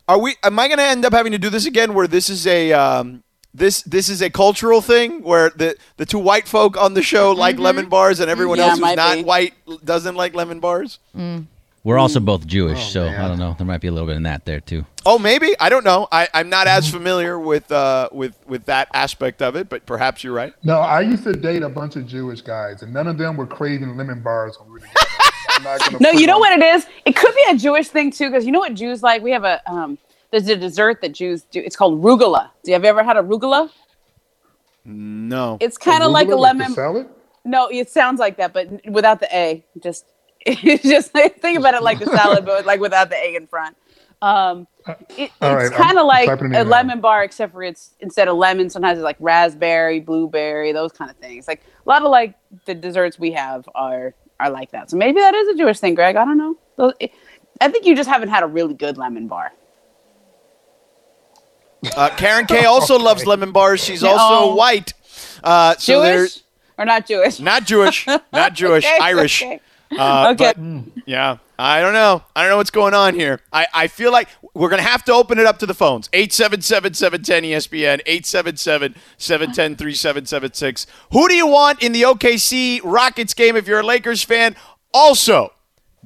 are we. Am I going to end up having to do this again? Where this is a um, this this is a cultural thing where the the two white folk on the show like lemon bars and everyone Mm-hmm. Yeah, else who's not be. white doesn't like lemon bars. We're Mm. also both Jewish, Oh, so I don't know. There might be a little bit in that there too. Oh, maybe I don't know. I, I'm not Mm-hmm. as familiar with uh, with with that aspect of it, but perhaps you're right. No, I used to date a bunch of Jewish guys, and none of them were craving lemon bars when we were together. I'm not No, you know on- what it is? It could be a Jewish thing too, because you know what Jews like? We have a um there's a dessert that Jews do. It's called rugula. Do you have you ever had a rugula? No. It's kind of like a Arugula, the lemon. salad. No, it sounds like that, but without the A. Just just think about it like the salad, but like without the A in front. Um, it, it's right, kind of like a in now. lemon bar, except for it's instead of lemon, sometimes it's like raspberry, blueberry, those kind of things. Like a lot of like the desserts we have are are like that. So maybe that is a Jewish thing, Greg. I don't know. I think you just haven't had a really good lemon bar. Uh, Karen K also loves lemon bars. She's also Oh. white. Uh, so Jewish or not Jewish? not Jewish, not Jewish, Okay, Irish. okay. Uh, Okay. but, yeah, I don't know. I don't know what's going on here. I, I feel like we're going to have to open it up to the phones. 877-710-ESPN, 877-710-3776. Who do you want in the OKC Rockets game if you're a Lakers fan? Also,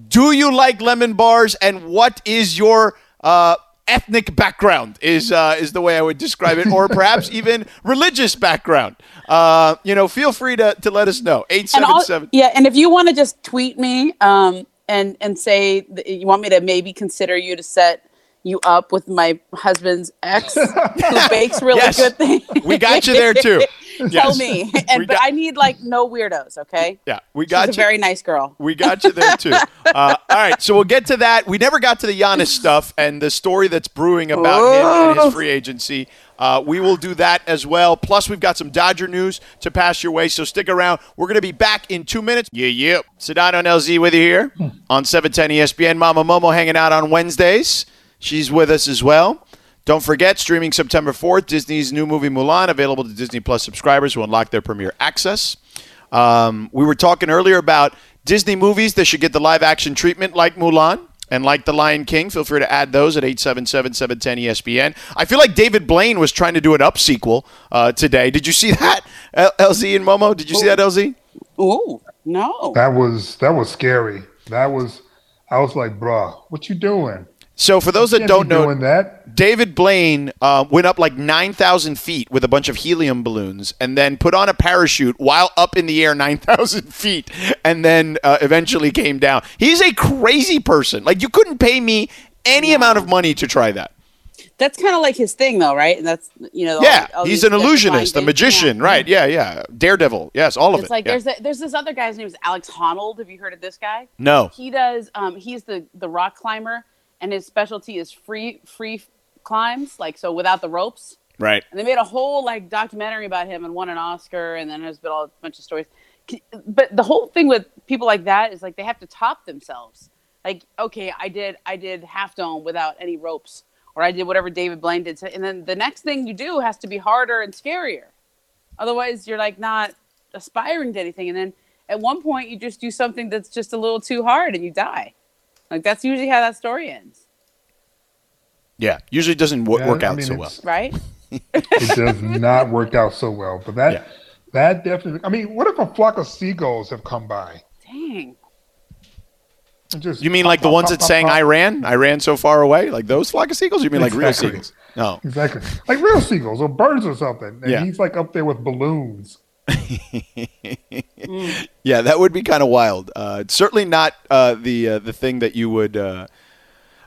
do you like lemon bars and what is your uh, ethnic background is uh, is the way I would describe it or perhaps even religious background. Uh, you know feel free to, to let us know. 877 yeah, and if you want to just tweet me um, and and say that you want me to maybe consider you to set you up with my husband's ex who bakes really Yes. good things. We got you there, too. Tell Yes. me, We and but got- I need like no weirdos. Okay, yeah we got she's you a very nice girl. We got you there too. Uh, all right, so we'll get to that. We never got to the Giannis stuff and the story that's brewing about him and Oh. his free agency. Uh, we will do that as well. Plus, we've got some Dodger news to pass your way, so stick around. We're going to be back in two minutes. Yeah, yeah. Sedano and LZ with you here on 710 ESPN. Mama Momo hanging out on Wednesdays. She's with us as well. Don't forget, streaming September 4th, Disney's new movie Mulan, available to Disney Plus subscribers who unlock their premiere access. Um, we were talking earlier about Disney movies that should get the live action treatment like Mulan and like The Lion King. Feel free to add those at 877 710 ESPN. I feel like David Blaine was trying to do an up sequel uh, today. Did you see that, L- LZ and Momo? Did you see that, LZ? Ooh, no. That was that was scary. That was I was like, bruh, what you doing? So for those that don't know, that. David Blaine uh, went up like 9,000 feet with a bunch of helium balloons and then put on a parachute while up in the air 9,000 feet and then uh, eventually came down. He's a crazy person. Like, you couldn't pay me any amount of money to try that. That's kind of like his thing, though, right? And that's you know. Yeah, all he's an illusionist, a magician, Yeah. right? Yeah, yeah. Daredevil. Yes, all of It's it. like yeah. there's a, there's this other guy's name is Alex Honnold. Have you heard of this guy? No. He does. Um, he's the the rock climber, and his specialty is free free climbs, like so without the ropes. Right. And they made a whole like documentary about him and won an Oscar, and then there's been all a bunch of stories. But the whole thing with people like that is like they have to top themselves. Like, okay, I did I did half dome without any ropes, or I did whatever David Blaine did, and then the next thing you do has to be harder and scarier. Otherwise, you're like not aspiring to anything, and then at one point you just do something that's just a little too hard and you die. Like that's usually how that story ends, Yeah. Usually doesn't w- Yeah, work I out mean, so well. right? It does not work out so well. But that Yeah. that definitely I mean, what if a flock of seagulls have come by? Dang. Just You mean pop, like the pop, ones pop, that pop, sang pop. Iran? Iran so far away? Like those flock of seagulls? You mean like real seagulls? No. Exactly. Like real seagulls or birds or something. And Yeah. he's like up there with balloons. Yeah, that would be kind of wild. Uh, it's certainly not uh, the uh, the thing that you would. Uh,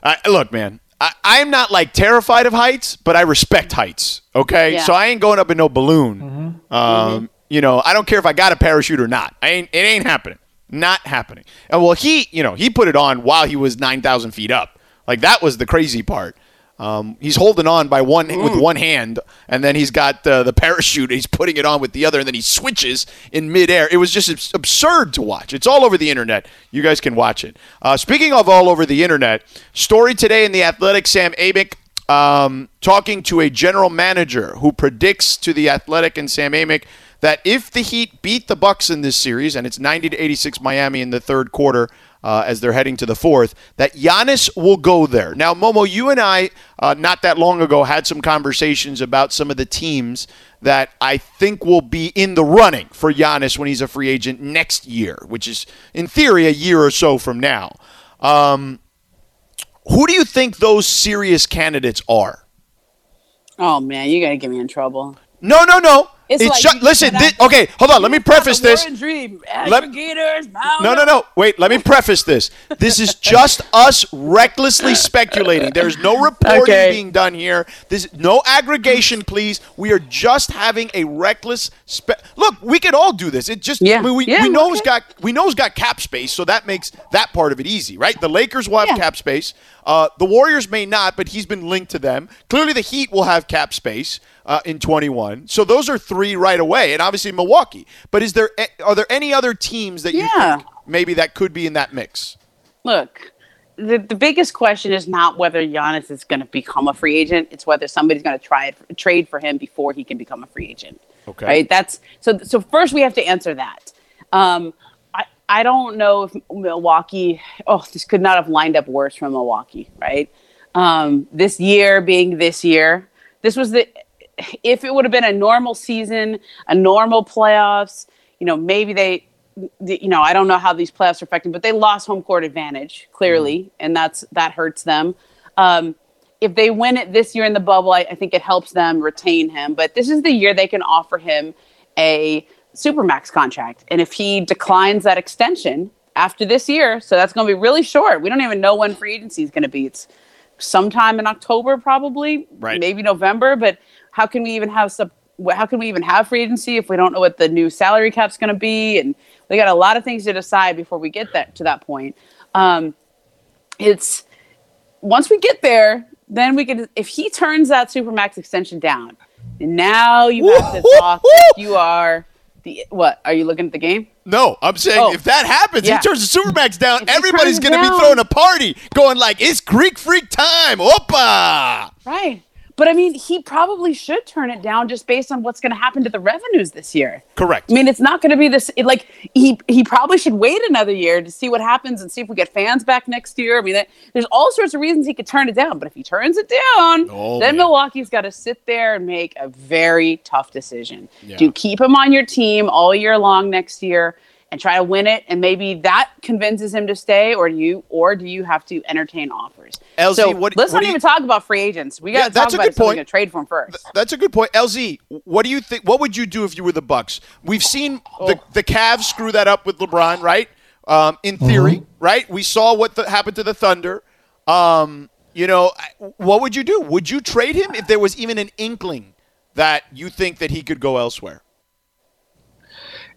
I, look, man, I, I'm not like terrified of heights, but I respect heights. Okay, Yeah. so I ain't going up in no balloon. Um, You know, I don't care if I got a parachute or not. I ain't. It ain't happening. Not happening. And well, he, you know, he put it on while he was nine thousand feet up. Like that was the crazy part. Um, he's holding on by one with one hand, and then he's got uh, the parachute. He's putting it on with the other, and then he switches in midair. It was just absurd to watch. It's all over the internet. You guys can watch it. Uh, speaking of all over the internet, story today in the Athletic. Sam Amick um, talking to a general manager who predicts to the Athletic and Sam Amick that if the Heat beat the Bucks in this series, and it's 90 to 86 Miami in the third quarter uh, as they're heading to the fourth, that Giannis will go there. Now, Momo, you and I, uh, not that long ago, had some conversations about some of the teams that I think will be in the running for Giannis when he's a free agent next year, which is, in theory, a year or so from now. Um, who do you think those serious candidates are? Oh man, you're gonna get me in trouble. No, no, no. It's It's, like listen. said, thi- I- okay, hold on. Let me preface this. Dream, Let- No, no, no. Wait, let me preface this. This is just us recklessly speculating. There's no reporting Okay. being done here. This no aggregation, please. We are just having a reckless spe- Look, we could all do this. It just Yeah. I mean, we, Yeah, we know it's okay. got we know it's got cap space, so that makes that part of it easy, right? The Lakers will have Yeah. cap space. Uh, the Warriors may not, but he's been linked to them. Clearly, the Heat will have cap space uh, in 21. So those are three right away, and obviously Milwaukee. But is there are there any other teams that you Yeah. think maybe that could be in that mix? Look, the, the biggest question is not whether Giannis is going to become a free agent. It's whether somebody's going to try it, trade for him before he can become a free agent. Okay. Right. That's so. So first we have to answer that. Um, I I don't know if Milwaukee. Oh, this could not have lined up worse for Milwaukee. Right. Um, this year being this year, this was the. If it would have been a normal season, a normal playoffs, you know, maybe they you know, I don't know how these playoffs are affecting, but they lost home court advantage clearly, and that's that hurts them. Um, if they win it this year in the bubble, I, I think it helps them retain him. But this is the year they can offer him a supermax contract, and if he declines that extension after this year, so that's going to be really short. We don't even know when free agency is going to be. It's sometime in October, probably, Right. maybe November. But how can we even have sub? How can we even have free agency if we don't know what the new salary cap's going to be? And we got a lot of things to decide before we get that to that point. Um, it's once we get there, then we can. If he turns that supermax extension down, and now you have to talk. you are the what? Are you looking at the game? No, I'm saying Oh. if that happens, Yeah. he turns the Supermax down. If Everybody's going to be throwing a party, going like, "It's Greek Freak time!" Opa! Right. But I mean, he probably should turn it down just based on what's going to happen to the revenues this year. Correct. I mean, it's not going to be this. It, like he he probably should wait another year to see what happens and see if we get fans back next year. I mean, that, there's all sorts of reasons he could turn it down. But if he turns it down, Oh, then man. Milwaukee's got to sit there and make a very tough decision. Yeah. Do you keep him on your team all year long next year and try to win it, and maybe that convinces him to stay, or do you, or do you have to entertain offers? LZ, so what- let's what not do you- even talk about free agents. We got Yeah, to talk that's a about good point. to trade for him first. That's a good point. LZ, what do you think? What would you do if you were the Bucks? We've seen the, the Cavs screw that up with LeBron, right? Um, in theory, right? We saw what the, happened to the Thunder. Um, you know, what would you do? Would you trade him if there was even an inkling that you think that he could go elsewhere?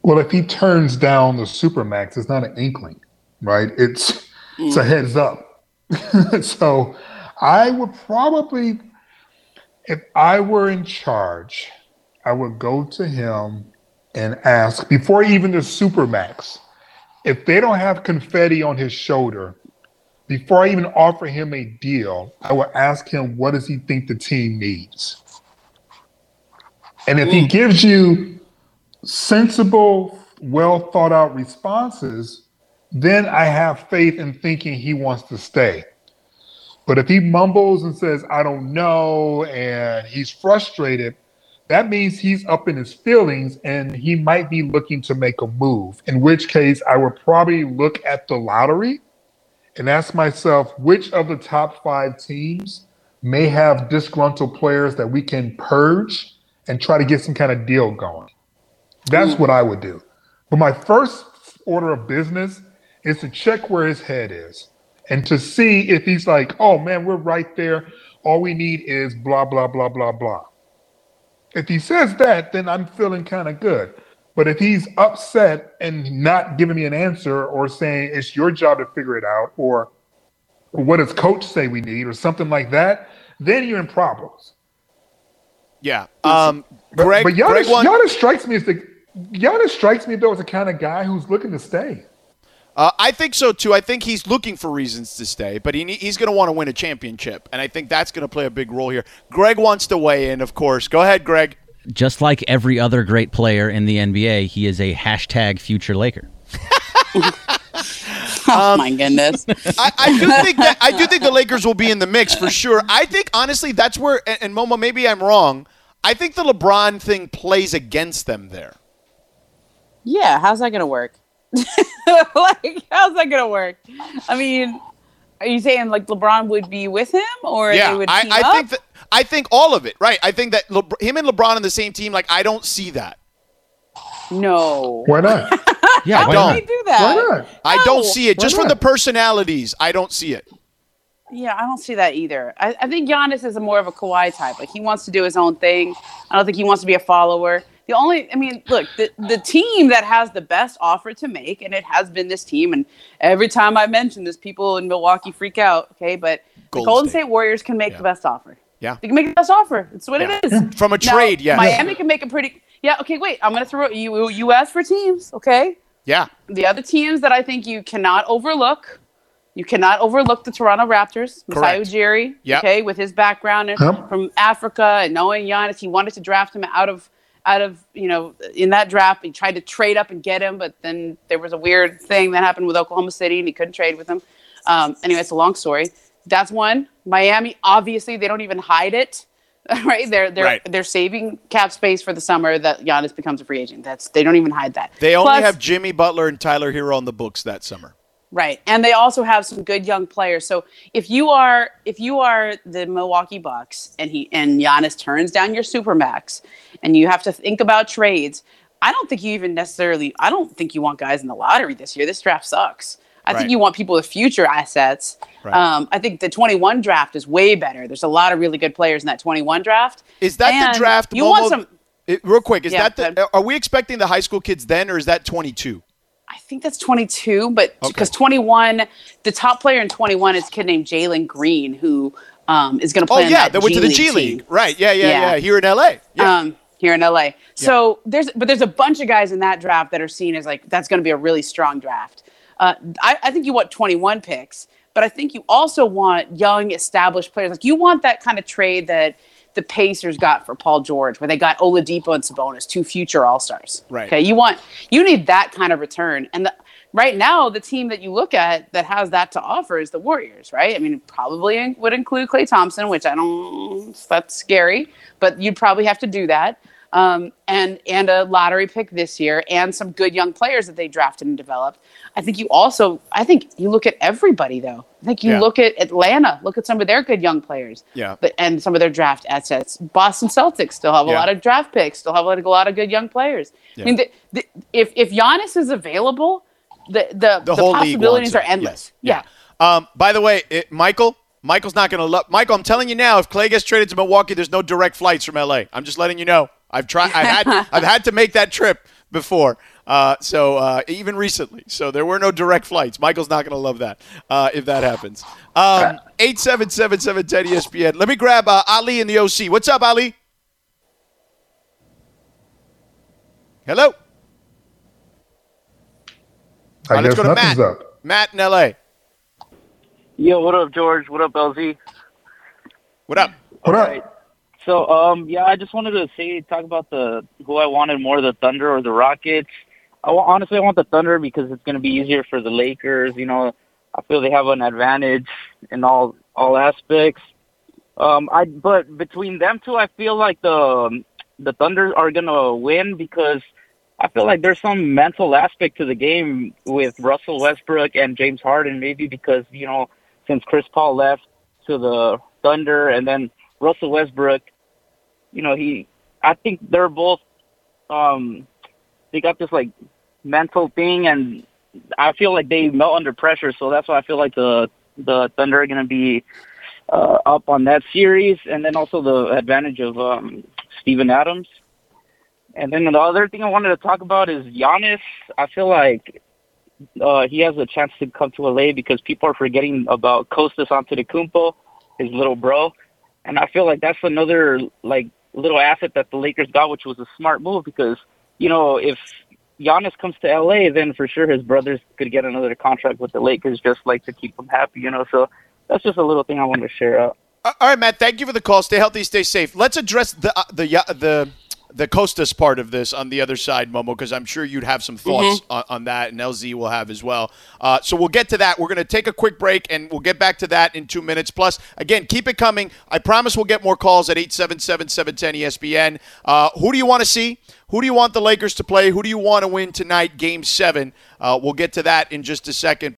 Well, if he turns down the supermax, it's not an inkling, right? It's it's a mm. heads up. so, I would probably, if I were in charge, I would go to him and ask before even the supermax, if they don't have confetti on his shoulder, before I even offer him a deal, I would ask him what does he think the team needs. And if he mm. gives you sensible, well thought out responses, then I have faith in thinking he wants to stay. But if he mumbles and says, I don't know, and he's frustrated, that means he's up in his feelings and he might be looking to make a move. In which case, I would probably look at the lottery and ask myself which of the top five teams may have disgruntled players that we can purge and try to get some kind of deal going. That's what I would do. But my first order of business is to check where his head is and to see if he's like, oh man, we're right there. All we need is blah, blah, blah, blah, blah. If he says that, then I'm feeling kind of good. But if he's upset and not giving me an answer or saying it's your job to figure it out or what does coach say we need or something like that, then you're in problems. Yeah. Um, But, Greg, but Giannis, Greg won- Giannis strikes me as the Giannis strikes me though as the kind of guy who's looking to stay. Uh, I think so too. I think he's looking for reasons to stay, but he he's going to want to win a championship, and I think that's going to play a big role here. Greg wants to weigh in, of course. Go ahead, Greg. Just like every other great player in the NBA, he is a hashtag future Laker. oh my goodness. I, I do think that I do think the Lakers will be in the mix for sure. I think honestly that's where and, and Momo maybe I'm wrong. I think the LeBron thing plays against them there. Yeah, how's that gonna work? like, how's that gonna work? I mean, are you saying like LeBron would be with him, or yeah, they would I, team I up? think that I think all of it. Right. I think that LeBr- him and LeBron on the same team. Like I don't see that. no. Why not? Yeah, I why don't. not? They do that. Why not? I don't see it. Why Just from not? the personalities, I don't see it. Yeah, I don't see that either. I, I think Giannis is a more of a Kawhi type. Like he wants to do his own thing. I don't think he wants to be a follower. The only, I mean, look, the, the team that has the best offer to make, and it has been this team. And every time I mention this, people in Milwaukee freak out. Okay, but the Golden Golden State. State Warriors can make Yeah. the best offer. Yeah. They can make the best offer. It's what Yeah. it is. From a Now, trade, yes. Miami can make a pretty. Yeah. Okay. Wait. I'm gonna throw you. You asked for teams. Okay. Yeah. The other teams that I think you cannot overlook, you cannot overlook the Toronto Raptors. Masai Ujiri, Yep. okay, with his background and Yep. from Africa and knowing Giannis, he wanted to draft him out of out of you know in that draft. He tried to trade up and get him, but then there was a weird thing that happened with Oklahoma City, and he couldn't trade with him. Um, anyway, it's a long story. That's one. Miami, obviously, they don't even hide it. Right, they're they're Right. they're saving cap space for the summer that Giannis becomes a free agent. That's they don't even hide that. They only Plus- have Jimmy Butler and Tyler Herro on the books that summer. Right. And they also have some good young players. So if you are if you are the Milwaukee Bucks and he and Giannis turns down your supermax and you have to think about trades, I don't think you even necessarily I don't think you want guys in the lottery this year. This draft sucks. I Right. think you want people with future assets. Right. Um, I think the 21 draft is way better. There's a lot of really good players in that 21 draft. Is that And the draft? You Momo- want some It- real quick, is Yeah, that the? Are we expecting the high school kids then, or is that 22? I think that's 22, but Okay. because 21, the top player in 21 is a kid named Jalen Green, who um, is going to Oh play. in yeah, that that went to the G team, League, right? Yeah, yeah, Yeah. yeah. Here in LA. Yeah. Um, here in LA. So there's, but there's a bunch of guys in that draft that are seen as like that's going to be a really strong draft. Uh, I, I think you want 21 picks, but I think you also want young, established players. Like you want that kind of trade that the Pacers got for Paul George, where they got Oladipo and Sabonis, two future All Stars. Right. Okay. You want you need that kind of return, and the, right now the team that you look at that has that to offer is the Warriors. Right. I mean, it probably would include Klay Thompson, which I don't. That's scary, but you'd probably have to do that. Um, and and a lottery pick this year, and some good young players that they drafted and developed. I think you also, I think you look at everybody though. I think you Yeah. look at Atlanta, look at some of their good young players, Yeah. but and some of their draft assets. Boston Celtics still have a Yeah. lot of draft picks, still have like a lot of good young players. Yeah. I mean, the, the, if if Giannis is available, the the, The the, whole league possibilities are endless. Yes. Um, by the way, it, Michael, Michael's not going to love. Michael, I'm telling you now, if Klay gets traded to Milwaukee, there's no direct flights from LA. I'm just letting you know. I've tried. I've had. I've had to make that trip before. Uh, so uh, even recently, so there were no direct flights. Michael's not going to love that uh, if that happens. Um, Eight seven seven seven ten ESPN. Let me grab uh, Ali in the OC. What's up, Ali? Hello. I All right, let's go to nothing's Matt. up. Matt in LA. Yo, what up, George? What up, LZ? What up? What up? Alright. So, um, yeah, I just wanted to say, talk about the who I wanted more, the Thunder or the Rockets. I wa- honestly I want the Thunder because it's going to be easier for the Lakers. You know, I feel they have an advantage in all all aspects. Um, I but between them two, I feel like the the Thunder are going to win because I feel like there's some mental aspect to the game with Russell Westbrook and James Harden. Maybe because you know since Chris Paul left to the Thunder and then Russell Westbrook, you know he, I think they're both, um, they got this like mental thing and I feel like they melt under pressure. So that's why I feel like the the Thunder are going to be uh, up on that series, and then also the advantage of um, Steven Adams. And then the other thing I wanted to talk about is Giannis. I feel like uh, he has a chance to come to LA because people are forgetting about Kostas Antetokounmpo, his little bro, and I feel like that's another like little asset that the Lakers got, which was a smart move because you know if Giannis comes to LA, then for sure his brothers could get another contract with the Lakers, just like to keep them happy, you know. So that's just a little thing I wanted to share out. All right, Matt. Thank you for the call. Stay healthy, stay safe. Let's address the uh, the the the Kostas part of this on the other side, Momo, because I'm sure you'd have some thoughts on, on that, and LZ will have as well. Uh, so we'll get to that. We're going to take a quick break, and we'll get back to that in two minutes. Plus, again, keep it coming. I promise we'll get more calls at 877-710-ESPN. Uh, who do you want to see? Who do you want the Lakers to play? Who do you want to win tonight, Game 7? Uh, we'll get to that in just a second.